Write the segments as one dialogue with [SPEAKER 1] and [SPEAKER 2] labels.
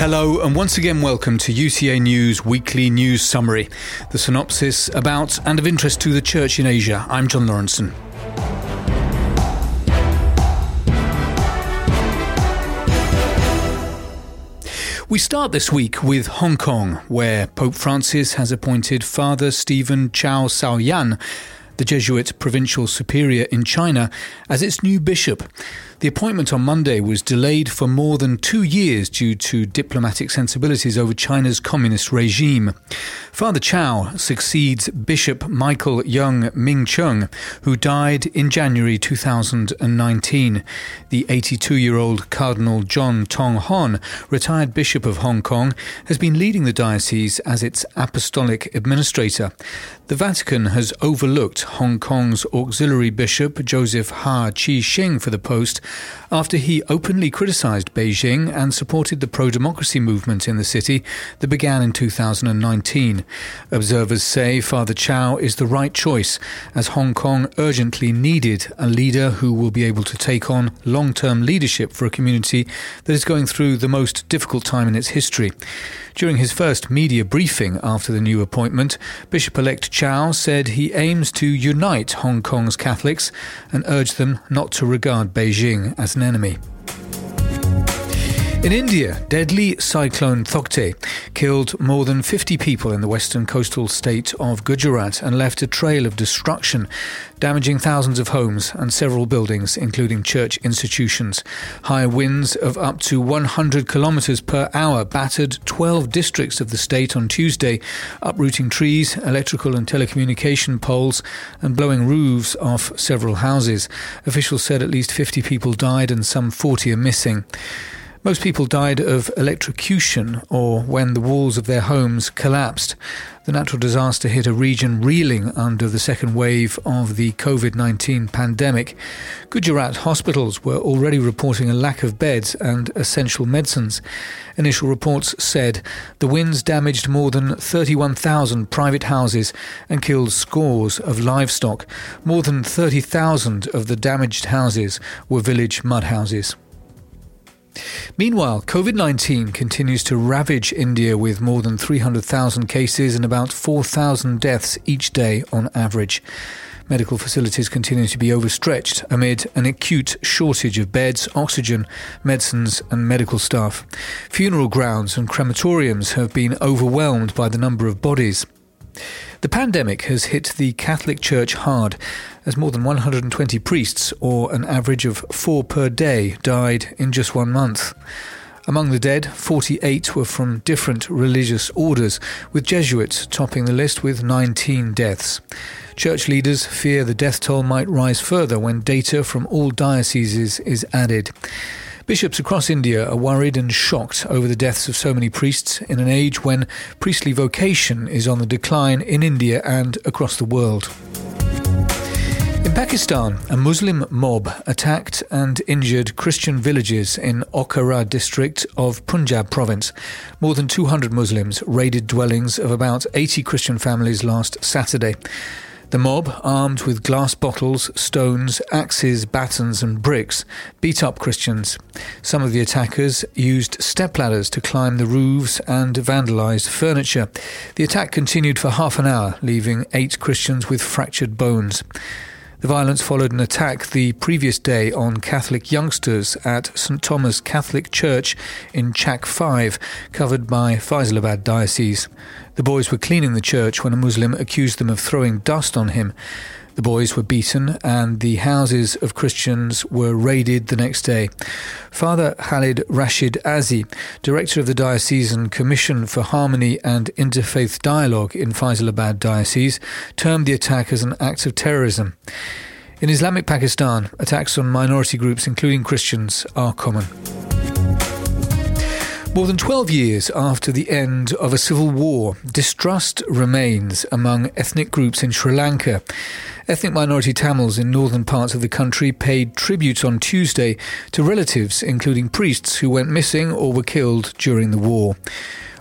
[SPEAKER 1] Hello, and once again, welcome to UCA News Weekly News Summary, the synopsis about and of interest to the Church in Asia. I'm John Lawrenson. We start this week with Hong Kong, where Pope Francis has appointed Father Stephen Chow Sau-yan the Jesuit provincial superior in China, as its new bishop. The appointment on Monday was delayed for more than two years due to diplomatic sensibilities over China's communist regime. Father Chow succeeds Bishop Michael Yeung Ming-cheung, who died in January 2019. The 82 year old Cardinal John Tong Hon, retired Bishop of Hong Kong, has been leading the diocese as its apostolic administrator. The Vatican has overlooked Hong Kong's auxiliary bishop Joseph Ha Chi Shing for the post after he openly criticised Beijing and supported the pro democracy movement in the city that began in 2019. Observers say Father Chow is the right choice, as Hong Kong urgently needed a leader who will be able to take on long term leadership for a community that is going through the most difficult time in its history. During his first media briefing after the new appointment, Bishop elect Chow said he aims to unite Hong Kong's Catholics and urged them not to regard Beijing as an enemy. In India, deadly cyclone Tauktae killed more than 50 people in the western coastal state of Gujarat and left a trail of destruction, damaging thousands of homes and several buildings, including church institutions. High winds of up to 100 kilometers per hour battered 12 districts of the state on Tuesday, uprooting trees, electrical and telecommunication poles, and blowing roofs off several houses. Officials said at least 50 people died and some 40 are missing. Most people died of electrocution or when the walls of their homes collapsed. The natural disaster hit a region reeling under the second wave of the COVID 19 pandemic. Gujarat hospitals were already reporting a lack of beds and essential medicines. Initial reports said the winds damaged more than 31,000 private houses and killed scores of livestock. More than 30,000 of the damaged houses were village mud houses. Meanwhile, COVID 19 continues to ravage India with more than 300,000 cases and about 4,000 deaths each day on average. Medical facilities continue to be overstretched amid an acute shortage of beds, oxygen, medicines, and medical staff. Funeral grounds and crematoriums have been overwhelmed by the number of bodies. The pandemic has hit the Catholic Church hard, as more than 120 priests, or an average of four per day, died in just one month. Among the dead, 48 were from different religious orders, with Jesuits topping the list with 19 deaths. Church leaders fear the death toll might rise further when data from all dioceses is added. Bishops across India are worried and shocked over the deaths of so many priests in an age when priestly vocation is on the decline in India and across the world. In Pakistan, a Muslim mob attacked and injured Christian villages in Okara district of Punjab province. More than 200 Muslims raided dwellings of about 80 Christian families last Saturday. The mob, armed with glass bottles, stones, axes, batons, and bricks, beat up Christians. Some of the attackers used stepladders to climb the roofs and vandalized furniture. The attack continued for half an hour, leaving eight Christians with fractured bones. The violence followed an attack the previous day on Catholic youngsters at St Thomas Catholic Church in Chak 5, covered by Faisalabad Diocese. The boys were cleaning the church when a Muslim accused them of throwing dust on him. The boys were beaten and the houses of Christians were raided the next day. Father Khalid Rashid Asi, director of the Diocesan Commission for Harmony and Interfaith Dialogue in Faisalabad Diocese, termed the attack as an act of terrorism. In Islamic Pakistan, attacks on minority groups, including Christians, are common. More than 12 years after the end of a civil war, distrust remains among ethnic groups in Sri Lanka. Ethnic minority Tamils in northern parts of the country paid tributes on Tuesday to relatives, including priests who went missing or were killed during the war.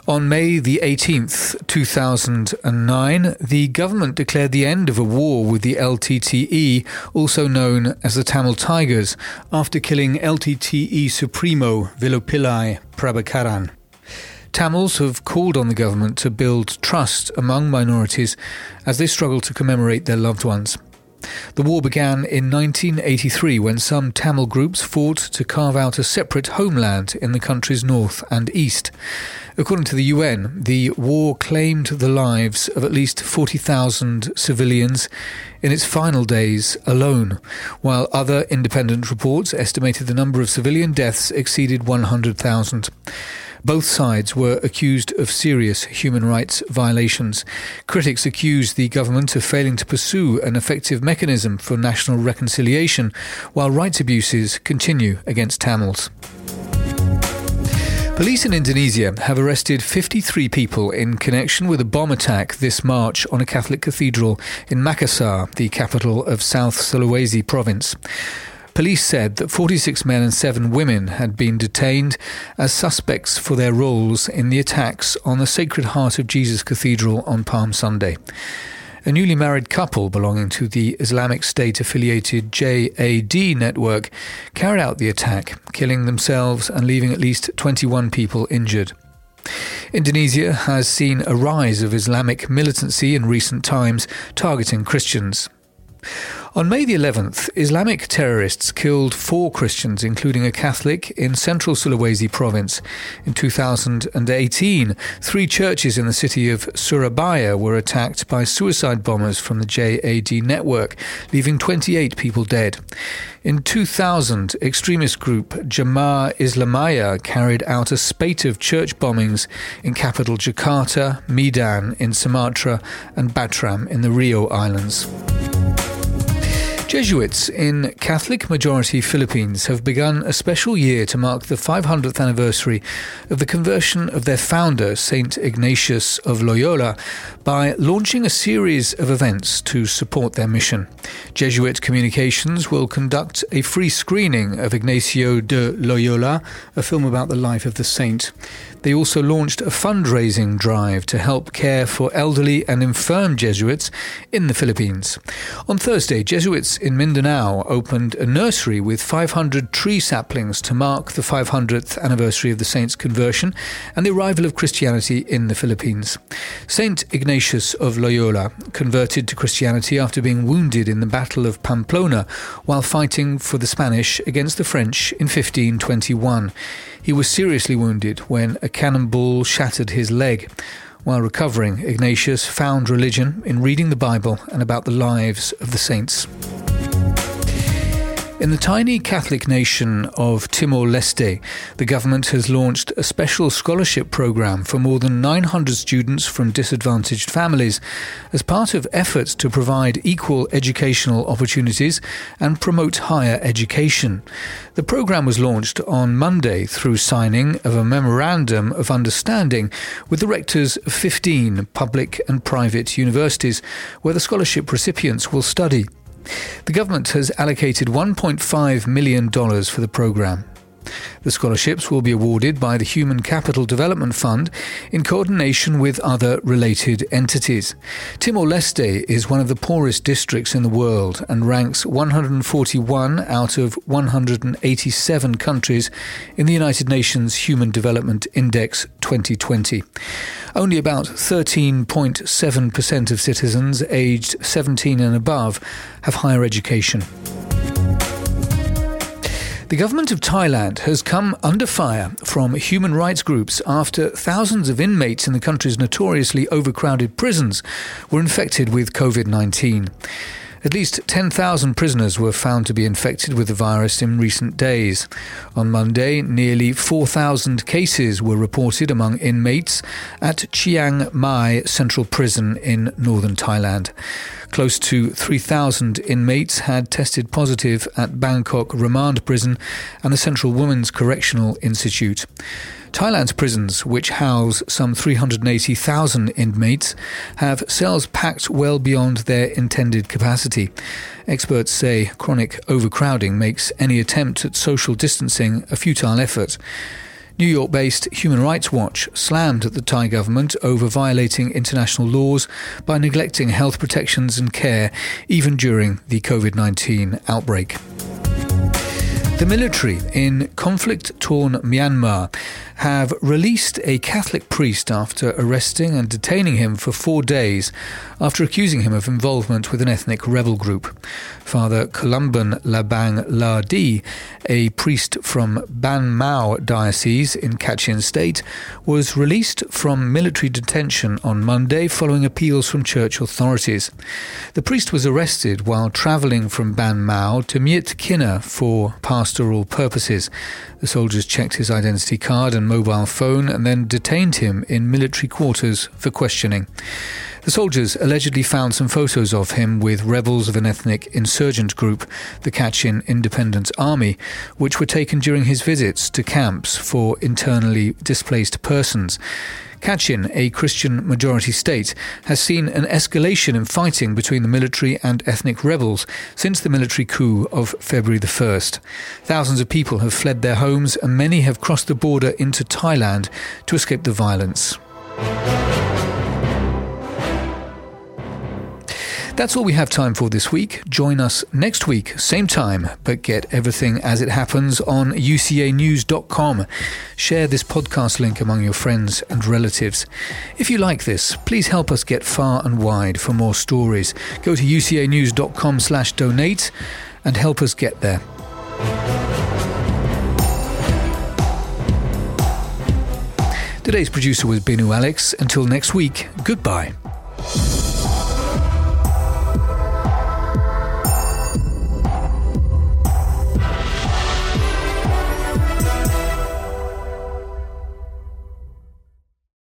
[SPEAKER 1] On May the 18th, 2009, the government declared the end of a war with the LTTE, also known as the Tamil Tigers, after killing LTTE Supremo Velupillai Prabhakaran. Tamils have called on the government to build trust among minorities as they struggle to commemorate their loved ones. The war began in 1983 when some Tamil groups fought to carve out a separate homeland in the country's north and east. According to the UN, the war claimed the lives of at least 40,000 civilians in its final days alone, while other independent reports estimated the number of civilian deaths exceeded 100,000. Both sides were accused of serious human rights violations. Critics accused the government of failing to pursue an effective mechanism for national reconciliation, while rights abuses continue against Tamils. Police in Indonesia have arrested 53 people in connection with a bomb attack this March on a Catholic cathedral in Makassar, the capital of South Sulawesi province. Police said that 46 men and 7 women had been detained as suspects for their roles in the attacks on the Sacred Heart of Jesus Cathedral on Palm Sunday. A newly married couple belonging to the Islamic State affiliated JAD network carried out the attack, killing themselves and leaving at least 21 people injured. Indonesia has seen a rise of Islamic militancy in recent times, targeting Christians. On May the 11th, Islamic terrorists killed four Christians, including a Catholic, in central Sulawesi province. In 2018, three churches in the city of Surabaya were attacked by suicide bombers from the JAD network, leaving 28 people dead. In 2000, extremist group Jemaah Islamiyah carried out a spate of church bombings in capital Jakarta, Medan in Sumatra, and Batam in the Riau Islands. Jesuits in Catholic majority Philippines have begun a special year to mark the 500th anniversary of the conversion of their founder, St. Ignatius of Loyola, by launching a series of events to support their mission. Jesuit Communications will conduct a free screening of Ignacio de Loyola, a film about the life of the saint. They also launched a fundraising drive to help care for elderly and infirm Jesuits in the Philippines. On Thursday, Jesuits in Mindanao opened a nursery with 500 tree saplings to mark the 500th anniversary of the saint's conversion and the arrival of Christianity in the Philippines. Saint Ignatius of Loyola converted to Christianity after being wounded in the Battle of Pamplona while fighting for the Spanish against the French in 1521. He was seriously wounded when a cannonball shattered his leg. While recovering, Ignatius found religion in reading the Bible and about the lives of the saints. In the tiny Catholic nation of Timor Leste, the government has launched a special scholarship program for more than 900 students from disadvantaged families as part of efforts to provide equal educational opportunities and promote higher education. The program was launched on Monday through signing of a memorandum of understanding with the rectors of 15 public and private universities where the scholarship recipients will study. The government has allocated $1.5 million for the programme. The scholarships will be awarded by the Human Capital Development Fund in coordination with other related entities. Timor Leste is one of the poorest districts in the world and ranks 141 out of 187 countries in the United Nations Human Development Index 2020. Only about 13.7% of citizens aged 17 and above have higher education. The government of Thailand has come under fire from human rights groups after thousands of inmates in the country's notoriously overcrowded prisons were infected with COVID 19. At least 10,000 prisoners were found to be infected with the virus in recent days. On Monday, nearly 4,000 cases were reported among inmates at Chiang Mai Central Prison in northern Thailand. Close to 3,000 inmates had tested positive at Bangkok Remand Prison and the Central Women's Correctional Institute. Thailand's prisons, which house some 380,000 inmates, have cells packed well beyond their intended capacity. Experts say chronic overcrowding makes any attempt at social distancing a futile effort. New York based Human Rights Watch slammed the Thai government over violating international laws by neglecting health protections and care even during the COVID 19 outbreak. The military in conflict torn Myanmar have released a Catholic priest after arresting and detaining him for four days after accusing him of involvement with an ethnic rebel group. Father Columban Labang Ladi, a priest from Banmaw Diocese in Kachin State, was released from military detention on Monday following appeals from church authorities. The priest was arrested while travelling from Banmaw to Myitkyina for pastoral purposes. The soldiers checked his identity card and mobile phone and then detained him in military quarters for questioning. The soldiers allegedly found some photos of him with rebels of an ethnic insurgent group, the Kachin Independence Army, which were taken during his visits to camps for internally displaced persons. Kachin, a Christian majority state, has seen an escalation in fighting between the military and ethnic rebels since the military coup of February the 1st. Thousands of people have fled their homes and many have crossed the border into Thailand to escape the violence. That's all we have time for this week. Join us next week, same time, but get everything as it happens on ucanews.com. Share this podcast link among your friends and relatives. If you like this, please help us get far and wide for more stories. Go to ucanews.com slash donate and help us get there. Today's producer was Binu Alex. Until next week, goodbye.